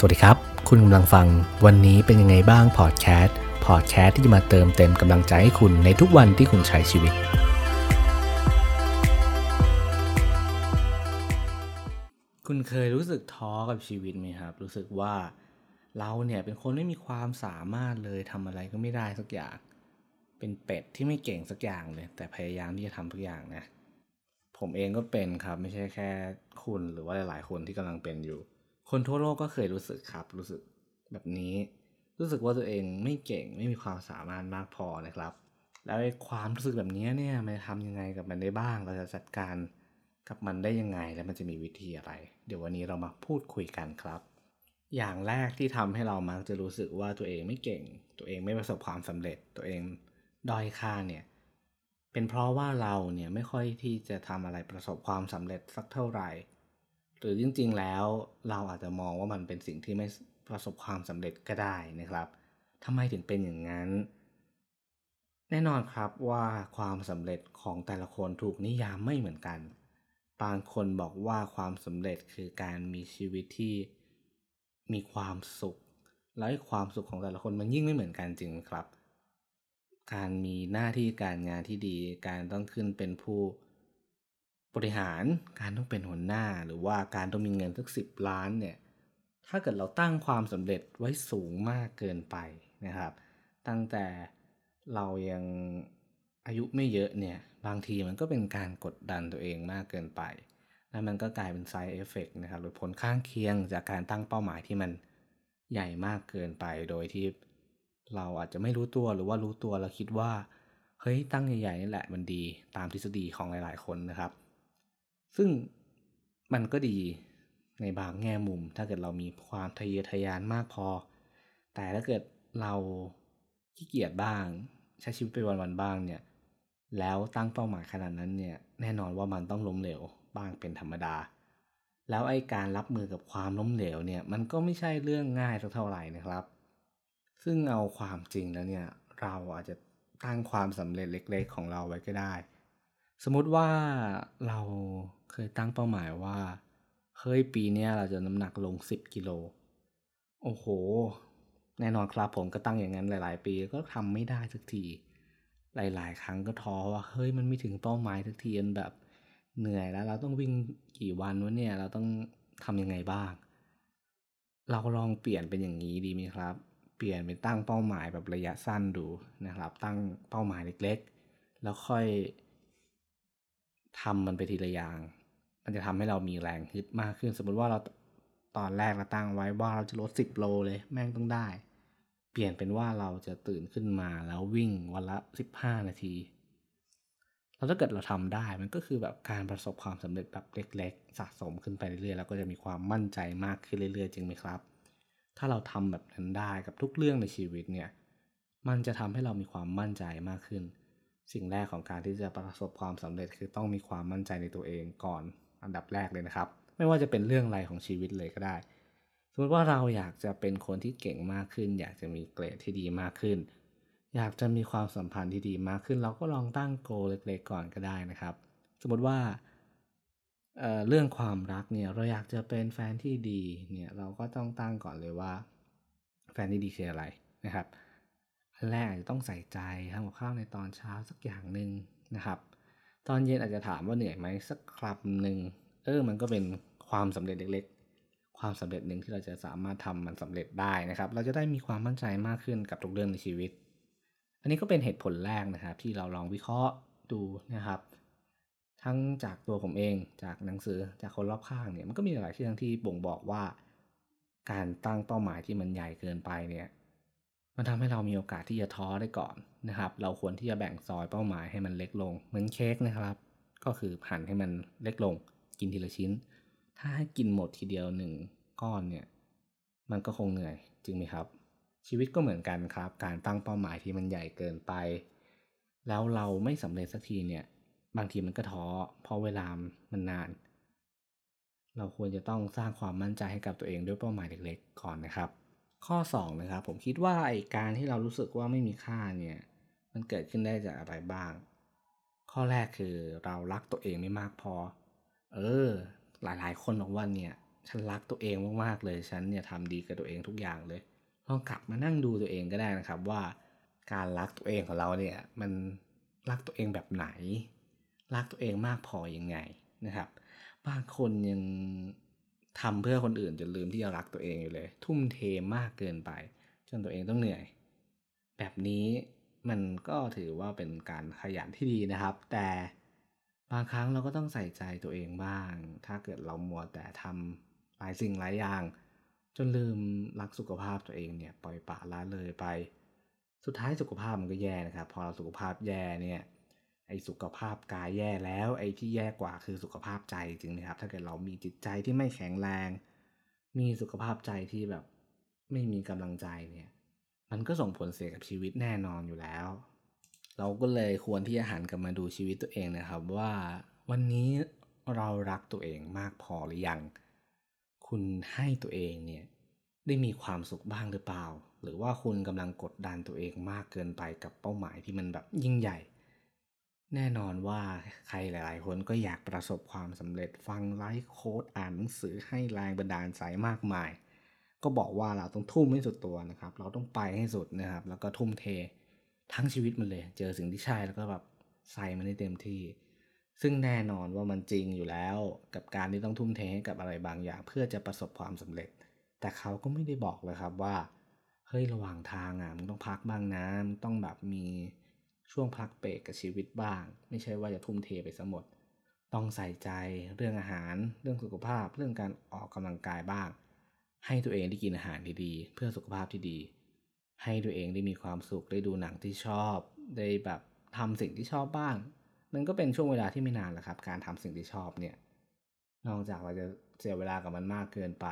สวัสดีครับ คุณกำลังฟังวันนี้เป็นยังไงบ้างพอดแคสต์พอดแคสต์ที่จะมาเติมเต็มกำลังใจให้คุณในทุกวันที่คุณใช้ชีวิต คุณเคยรู้สึกท้อกับชีวิตไหมครับ รู้สึกว่าเราเนี่ยเป็นคนไม่มีความสามารถเลยทำอะไรก็ไม่ได้สักอย่าง เป็นเป็ดที่ไม่เก่งสักอย่างเลย แต่พยายามที่จะทำทุกอย่างนะ ผมเองก็เป็นครับไม่ใช่แค่คุณหรือว่าหลาย ๆ คนที่กำลังเป็นอยู่ คนทั่วโลกก็เคยรู้สึกครับ รู้สึกแบบนี้ รู้สึกว่าตัวเองไม่เก่งไม่มีความสามารถมากพอนะครับ แล้วความรู้สึกแบบนี้เนี่ยมันทำยังไงกับมันได้บ้าง เราจะจัดการกับมันได้ยังไงและมันจะมีวิธีอะไร เดี๋ยววันนี้เรามาพูดคุยกันครับ อย่างแรกที่ทำให้เรามักจะรู้สึกว่าตัวเองไม่เก่ง ตัวเองไม่ประสบความสำเร็จ ตัวเองด้อยค่าเนี่ยเป็นเพราะว่าเราเนี่ยไม่ค่อยที่จะทำอะไรประสบความสำเร็จสักเท่าไหร่ หรือจริงๆแล้วเราอาจจะมองว่ามันเป็นสิ่งที่ไม่ประสบความสำเร็จก็ได้นะครับทำไมถึงเป็นอย่างนั้น แน่นอนครับว่าความสำเร็จของแต่ละคนถูกนิยามไม่เหมือนกันบางคนบอกว่าความสำเร็จคือการมีชีวิตที่มีความสุข และความสุขของแต่ละคนมันยิ่งไม่เหมือนกันจริงครับ การมีหน้าที่การงานที่ดี การต้องขึ้นเป็นผู้ บริหารการต้องเป็นหัวหน้าหรือว่าการต้องมีเงินสักสิบล้านเนี่ยถ้าเกิดเราตั้งความสำเร็จไว้สูงมากเกินไปนะครับ ตั้งแต่เรายังอายุไม่เยอะเนี่ยบางทีมันก็เป็นการกดดันตัวเองมากเกินไปแล้วมันก็กลายเป็น side effect นะครับหรือผลข้างเคียงจากการตั้งเป้าหมายที่มันใหญ่มากเกินไป โดยที่เราอาจจะไม่รู้ตัวหรือว่ารู้ตัวเราคิดว่าเฮ้ยตั้งใหญ่ๆนี่แหละมันดีตามทฤษฎีของหลาย ๆ คนนะครับ ซึ่งมันก็ดีในบางแง่มุม ถ้าเกิดเรามีความทะเยอทะยานมากพอ แต่ถ้าเกิดเราขี้เกียจบ้าง ใช้ชีวิตไปวันๆบ้างเนี่ยแล้วตั้งเป้าหมายขนาดนั้นเนี่ยแน่นอนว่ามันต้องล้มเหลวบ้างเป็นธรรมดา แล้วไอ้การรับมือกับความล้มเหลวเนี่ยมันก็ไม่ใช่เรื่องง่ายสักเท่าไหร่นะครับ ซึ่งเอาความจริงแล้วเนี่ยเราอาจจะตั้งความสำเร็จเล็ก ๆ ของเราไว้ก็ได้ สมมติว่าเราเคยตั้งเป้าหมายว่าเฮ้ยปีนี้เราจะน้ำหนักลง 10 กิโล โอ้โห แน่นอนครับผมก็ตั้งอย่างนั้นหลาย ๆ ปีก็ทำไม่ได้สักที หลาย ๆ ครั้งก็ท้อว่าเฮ้ยมันไม่ถึงเป้าหมายสักทีมันแบบเหนื่อยแล้ว เราต้องวิ่งกี่วันวะเนี่ยเราต้องทำยังไงบ้าง เราลองเปลี่ยนเป็นอย่างนี้ดีไหมครับ เปลี่ยนเป็นตั้งเป้าหมายแบบระยะสั้นดูนะครับ ตั้งเป้าหมายเล็ก ๆ แล้วค่อย ทำมันไปทีละอย่าง มันจะทำให้เรามีแรงฮึดมากขึ้น สมมติว่าเราตอนแรกเราตั้งไว้ว่าเราจะลด10โลเลยแม่งต้องได้ เปลี่ยนเป็นว่าเราจะตื่นขึ้นมาแล้ววิ่งวันละ15นาทีแล้วถ้าเกิดเราทำได้มันก็คือแบบการประสบความสำเร็จแบบเล็ก ๆ สะสมขึ้นไปเรื่อยๆแล้วก็จะมีความมั่นใจมากขึ้นเรื่อยๆจริงไหมครับ ถ้าเราทำแบบนั้นได้กับทุกเรื่องในชีวิตเนี่ย มันจะทำให้เรามีความมั่นใจมากขึ้น สิ่งแรกของการที่จะประสบความสำเร็จคือต้องมีความมั่นใจในตัวเองก่อนอันดับแรกเลยนะครับ ไม่ว่าจะเป็นเรื่องอะไรของชีวิตเลยก็ได้ สมมติว่าเราอยากจะเป็นคนที่เก่งมากขึ้น อยากจะมีเกรดที่ดีมากขึ้น อยากจะมีความสัมพันธ์ที่ดีมากขึ้น เราก็ลองตั้งโกเล็กๆก่อนก็ได้นะครับ สมมติว่าเเรื่องความรักเนี่ยเราอยากจะเป็นแฟนที่ดีเนี่ยเราก็ต้องตั้งก่อนเลยว่า แฟนที่ดีคืออะไรนะครับ อันแรกอาจจะต้องใส่ใจทำกับข้าวในตอนเช้าสักอย่างหนึ่งนะครับ ตอนเย็นอาจจะถามว่าเหนื่อยไหมสักครับหนึ่งเออมันก็เป็นความสำเร็จเล็กๆ ความสำเร็จหนึ่งที่เราจะสามารถทำมันสำเร็จได้นะครับ เราจะได้มีความมั่นใจมากขึ้นกับทุกเรื่องในชีวิต อันนี้ก็เป็นเหตุผลแรกนะครับ ที่เราลองวิเคราะห์ดูนะครับ ทั้งจากตัวผมเองจากหนังสือจากคนรอบข้างเนี่ยมันก็มีหลายเรื่องที่บ่งบอกว่า การตั้งเป้าหมายที่มันใหญ่เกินไปเนี่ย มันทำให้เรามีโอกาสที่จะท้อได้ก่อนนะครับ เราควรที่จะแบ่งซอยเป้าหมายให้มันเล็กลง เหมือนเค้กนะครับ ก็คือหั่นให้มันเล็กลง กินทีละชิ้น ถ้าให้กินหมดทีเดียวหนึ่งก้อนเนี่ย มันก็คงเหนื่อยจริงไหมครับ ชีวิตก็เหมือนกันครับ การตั้งเป้าหมายที่มันใหญ่เกินไป แล้วเราไม่สำเร็จสักทีเนี่ย บางทีมันก็ท้อเพราะเวลามันนาน เราควรจะต้องสร้างความมั่นใจให้กับตัวเองด้วยเป้าหมายเล็กๆก่อนนะครับ ข้อ2นะครับผมคิดว่าไอการที่เรารู้สึกว่าไม่มีค่าเนี่ยมันเกิดขึ้นได้จากอะไรบ้าง ข้อแรกคือเรารักตัวเองไม่มากพอ เออ หลายๆ คนบอกว่าเนี่ยฉันรักตัวเองมากๆเลยฉันเนี่ยทำดีกับตัวเองทุกอย่างเลยลองกลับมานั่งดูตัวเองก็ได้นะครับว่า การรักตัวเองของเราเนี่ยมันรักตัวเองแบบไหน รักตัวเองมากพอยังไงนะครับ บางคนยัง ทำเพื่อคนอื่นจนลืมที่จะรักตัวเองอยู่เลย ทุ่มเทมากเกินไป จนตัวเองต้องเหนื่อย แบบนี้มันก็ถือว่าเป็นการขยันที่ดีนะครับ แต่บางครั้งเราก็ต้องใส่ใจตัวเองบ้าง ถ้าเกิดเรามัวแต่ทำหลายสิ่งหลายอย่าง จนลืมรักสุขภาพตัวเองเนี่ยปล่อยปละละเลยไป สุดท้ายสุขภาพมันก็แย่นะครับ พอเราสุขภาพแย่เนี่ย ไอ้สุขภาพกายแย่แล้ว ไอ้ที่แย่กว่าคือสุขภาพใจจริงนะครับ ถ้าเกิดเรามีจิตใจที่ไม่แข็งแรง มีสุขภาพใจที่แบบไม่มีกำลังใจเนี่ย มันก็ส่งผลเสียกับชีวิตแน่นอนอยู่แล้ว เราก็เลยควรที่จะหันกลับมาดูชีวิตตัวเองนะครับ ว่าวันนี้เรารักตัวเองมากพอหรือยัง คุณให้ตัวเองเนี่ยได้มีความสุขบ้างหรือเปล่า หรือว่าคุณกำลังกดดันตัวเองมากเกินไปกับเป้าหมายที่มันแบบยิ่งใหญ่ แน่นอนว่าใครหลายๆ คนก็อยากประสบความสำเร็จฟังไลฟ์โค้ดอ่านหนังสือให้แรงบันดาลใจมากมาย ก็บอกว่าเราต้องทุ่มให้สุดตัวนะครับ เราต้องไปให้สุดนะครับ แล้วก็ทุ่มเททั้งชีวิตมันเลย เจอสิ่งที่ใช่แล้วก็แบบใส่มันให้เต็มที่ ซึ่งแน่นอนว่ามันจริงอยู่แล้วกับการที่ต้องทุ่มเทให้กับอะไรบางอย่าง เพื่อจะประสบความสำเร็จ แต่เขาก็ไม่ได้บอกเลยครับว่าเฮ้ยระหว่างทางอะมึงต้องพักบ้างนะมึงต้องแบบมี ช่วงพักเบรกกับชีวิตบ้าง ไม่ใช่ว่าจะทุ่มเทไปซะหมด ต้องใส่ใจเรื่องอาหาร เรื่องสุขภาพ เรื่องการออกกำลังกายบ้าง ให้ตัวเองได้กินอาหารดีๆ เพื่อสุขภาพที่ดี ให้ตัวเองได้มีความสุขได้ดูหนังที่ชอบ ได้แบบทำสิ่งที่ชอบบ้าง มันก็เป็นช่วงเวลาที่ไม่นานแหละครับ การทำสิ่งที่ชอบเนี่ยนอกจากเราจะเสียเวลากับมันมากเกินไป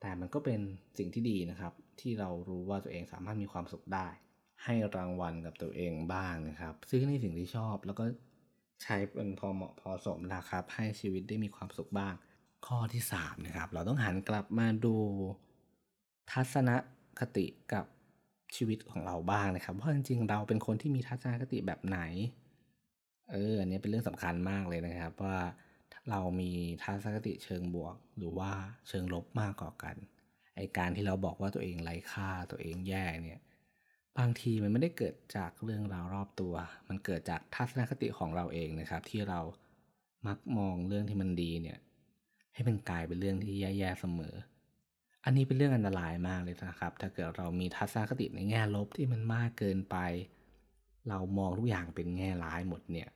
แต่มันก็เป็นสิ่งที่ดีนะครับ ที่เรารู้ว่าตัวเองสามารถมีความสุขได้ ให้รางวัลกับตัวเองบ้างนะครับ ซื้อในสิ่งที่ชอบแล้วก็ใช้เป็นพอเหมาะพอสมนะครับ ให้ชีวิตได้มีความสุขบ้าง ข้อที่3นะครับ เราต้องหันกลับมาดูทัศนคติกับชีวิตของเราบ้างนะครับว่าจริงๆเราเป็นคนที่มีทัศนคติแบบไหน เอออันนี้เป็นเรื่องสำคัญมากเลยนะครับ ว่าเรามีทัศนคติเชิงบวก หรือว่าเชิงลบมากกว่ากันไอการที่เราบอกว่าตัวเองไร้ค่าตัวเองแย่เนี่ย บางทีมันไม่ได้เกิดจากเรื่องราวรอบตัว มันเกิดจากทัศนคติของเราเองนะครับ ที่เรามักมองเรื่องที่มันดีเนี่ย ให้มันกลายเป็นเรื่องที่แย่ๆเสมอ อันนี้เป็นเรื่องอันตรายมากเลยนะครับ ถ้าเกิดเรามีทัศนคติในแง่ลบที่มันมากเกินไป เรามองทุกอย่างเป็นแง่ร้ายหมดเนี่ย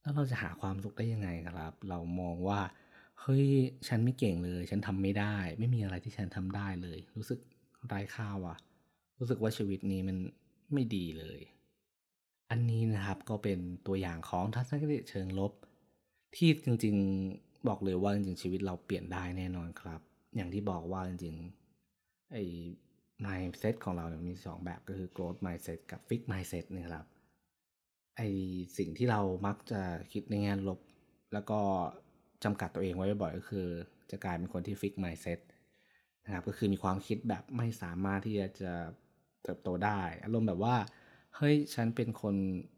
แล้วเราจะหาความสุขได้ยังไงครับ เรามองว่าเฮ้ยฉันไม่เก่งเลย ฉันทำไม่ได้ ไม่มีอะไรที่ฉันทำได้เลย รู้สึกไร้ค่าว่ะ รู้สึกว่าชีวิตนี้มันไม่ดีเลย อันนี้นะครับก็เป็นตัวอย่างของทัศนคติเชิงลบ ที่จริงๆบอกเลยว่าจริงๆชีวิตเราเปลี่ยนได้แน่นอนครับ อย่างที่บอกว่าจริงๆไอ้ mindset ของเราเนี่ยมีสองแบบก็คือ growth mindset กับ fix mindset นี่ยครับไอสิ่งที่เรามักจะคิดในแง่ลบ แล้วก็จำกัดตัวเองไว้บ่อยก็คือ จะกลายเป็นคนที่ fix mindset นะครับก็คือมีความคิดแบบไม่สามารถที่จะ เติบโตได้ อารมณ์แบบว่าเฮ้ยฉันเป็นคน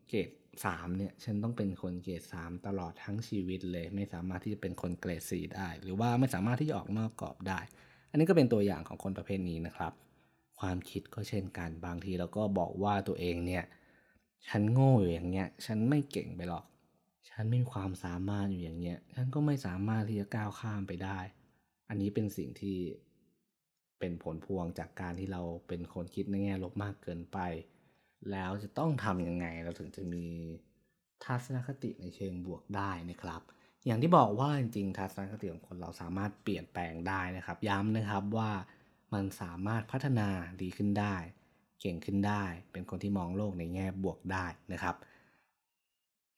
เกรดสามเนี่ยฉันต้องเป็นคนเกรดสามตลอดทั้งชีวิตเลย ไม่สามารถที่จะเป็นคนเกรดสี่ได้ หรือว่าไม่สามารถที่จะออกนอกกรอบได้ อันนี้ก็เป็นตัวอย่างของคนประเภทนี้นะครับ ความคิดก็เช่นกันบางทีเราก็บอกว่าตัวเองเนี่ยฉันโง่อยู่อย่างเงี้ย ฉันไม่เก่งไปหรอก ฉันไม่มีความสามารถอยู่อย่างเงี้ย ฉันก็ไม่สามารถที่จะก้าวข้ามไปได้ อันนี้เป็นสิ่งที่ เป็นผลพวงจากการที่เราเป็นคนคิดในแง่ลบมากเกินไป แล้วจะต้องทำยังไงเราถึงจะมีทัศนคติในเชิงบวกได้นะครับ อย่างที่บอกว่าจริงๆทัศนคติของคนเราสามารถเปลี่ยนแปลงได้นะครับ ย้ำนะครับว่ามันสามารถพัฒนาดีขึ้นได้ เก่งขึ้นได้ เป็นคนที่มองโลกในแง่บวกได้นะครับ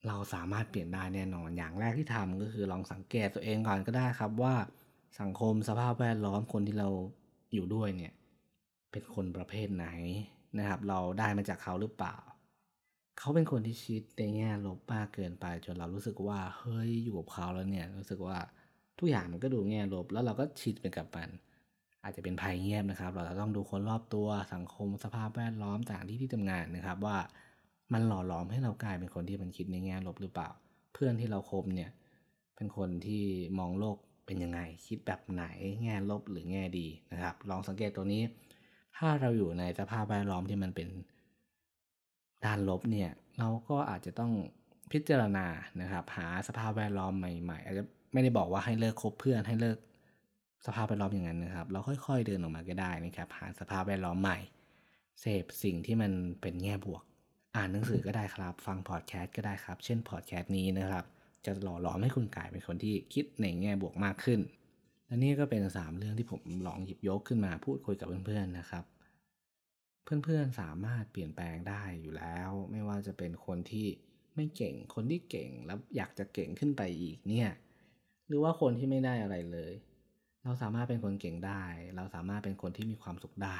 เราสามารถเปลี่ยนได้แน่นอน อย่างแรกที่ทำก็คือลองสังเกตตัวเองก่อนก็ได้ครับว่าสังคมสภาพแวดล้อมคนที่เรา อยู่ด้วยเนี่ย เป็นคนประเภทไหนนะครับ เราได้มาจากเขาหรือเปล่า เขาเป็นคนที่คิดในแง่ลบมากเกินไป จนเรารู้สึกว่าเฮ้ยอยู่กับเขาแล้วเนี่ย รู้สึกว่าทุกอย่างมันก็ดูแง่ลบ แล้วเราก็ชิดไปกับมัน อาจจะเป็นภัยเงียบนะครับ เราจะต้องดูคนรอบตัวสังคมสภาพแวดล้อมต่างที่ที่ทำงานนะครับว่ามันหล่อหลอมให้เรากลายเป็นคนที่มันคิดในแง่ลบหรือเปล่า เพื่อนที่เราคบเนี่ยเป็นคนที่มองโลก เป็นยังไง คิดแบบไหนแง่ลบหรือแง่ดีนะครับ ลองสังเกตตัวนี้ ถ้าเราอยู่ในสภาพแวดล้อมที่มันเป็นด้านลบเนี่ยเราก็อาจจะต้องพิจารณานะครับ หาสภาพแวดล้อมใหม่ๆ อาจจะไม่ได้บอกว่าให้เลิกคบเพื่อนให้เลิกสภาพแวดล้อมอย่างนั้นนะครับ เราค่อยๆเดินออกมาก็ได้นะครับหาสภาพแวดล้อมใหม่ เสพสิ่งที่มันเป็นแง่บวก อ่านหนังสือก็ได้ครับ ฟังพอดแคสต์ก็ได้ครับ เช่นพอดแคสต์นี้นะครับ จะหล่อหลอมให้คุณกลายเป็นคนที่คิดในแง่บวกมากขึ้น และนี่ก็เป็น 3 เรื่องที่ผมลองหยิบยกขึ้นมาพูดคุยกับเพื่อนๆนะครับ เพื่อนๆสามารถเปลี่ยนแปลงได้อยู่แล้ว ไม่ว่าจะเป็นคนที่ไม่เก่ง คนที่เก่งแล้วอยากจะเก่งขึ้นไปอีกเนี่ย หรือว่าคนที่ไม่ได้อะไรเลย เราสามารถเป็นคนเก่งได้ เราสามารถเป็นคนที่มีความสุขได้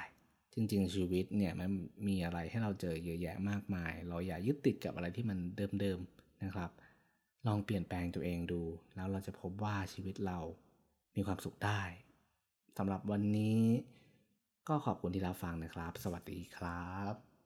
จริงๆชีวิตเนี่ยมันมีอะไรให้เราเจอเยอะแยะมากมาย เราอย่ายึดติดกับอะไรที่มันเดิมๆนะครับ ลองเปลี่ยนแปลงตัวเองดู แล้วเราจะพบว่าชีวิตเรามีความสุขได้สำหรับวันนี้ ก็ขอบคุณที่รับฟังนะครับ สวัสดีครับ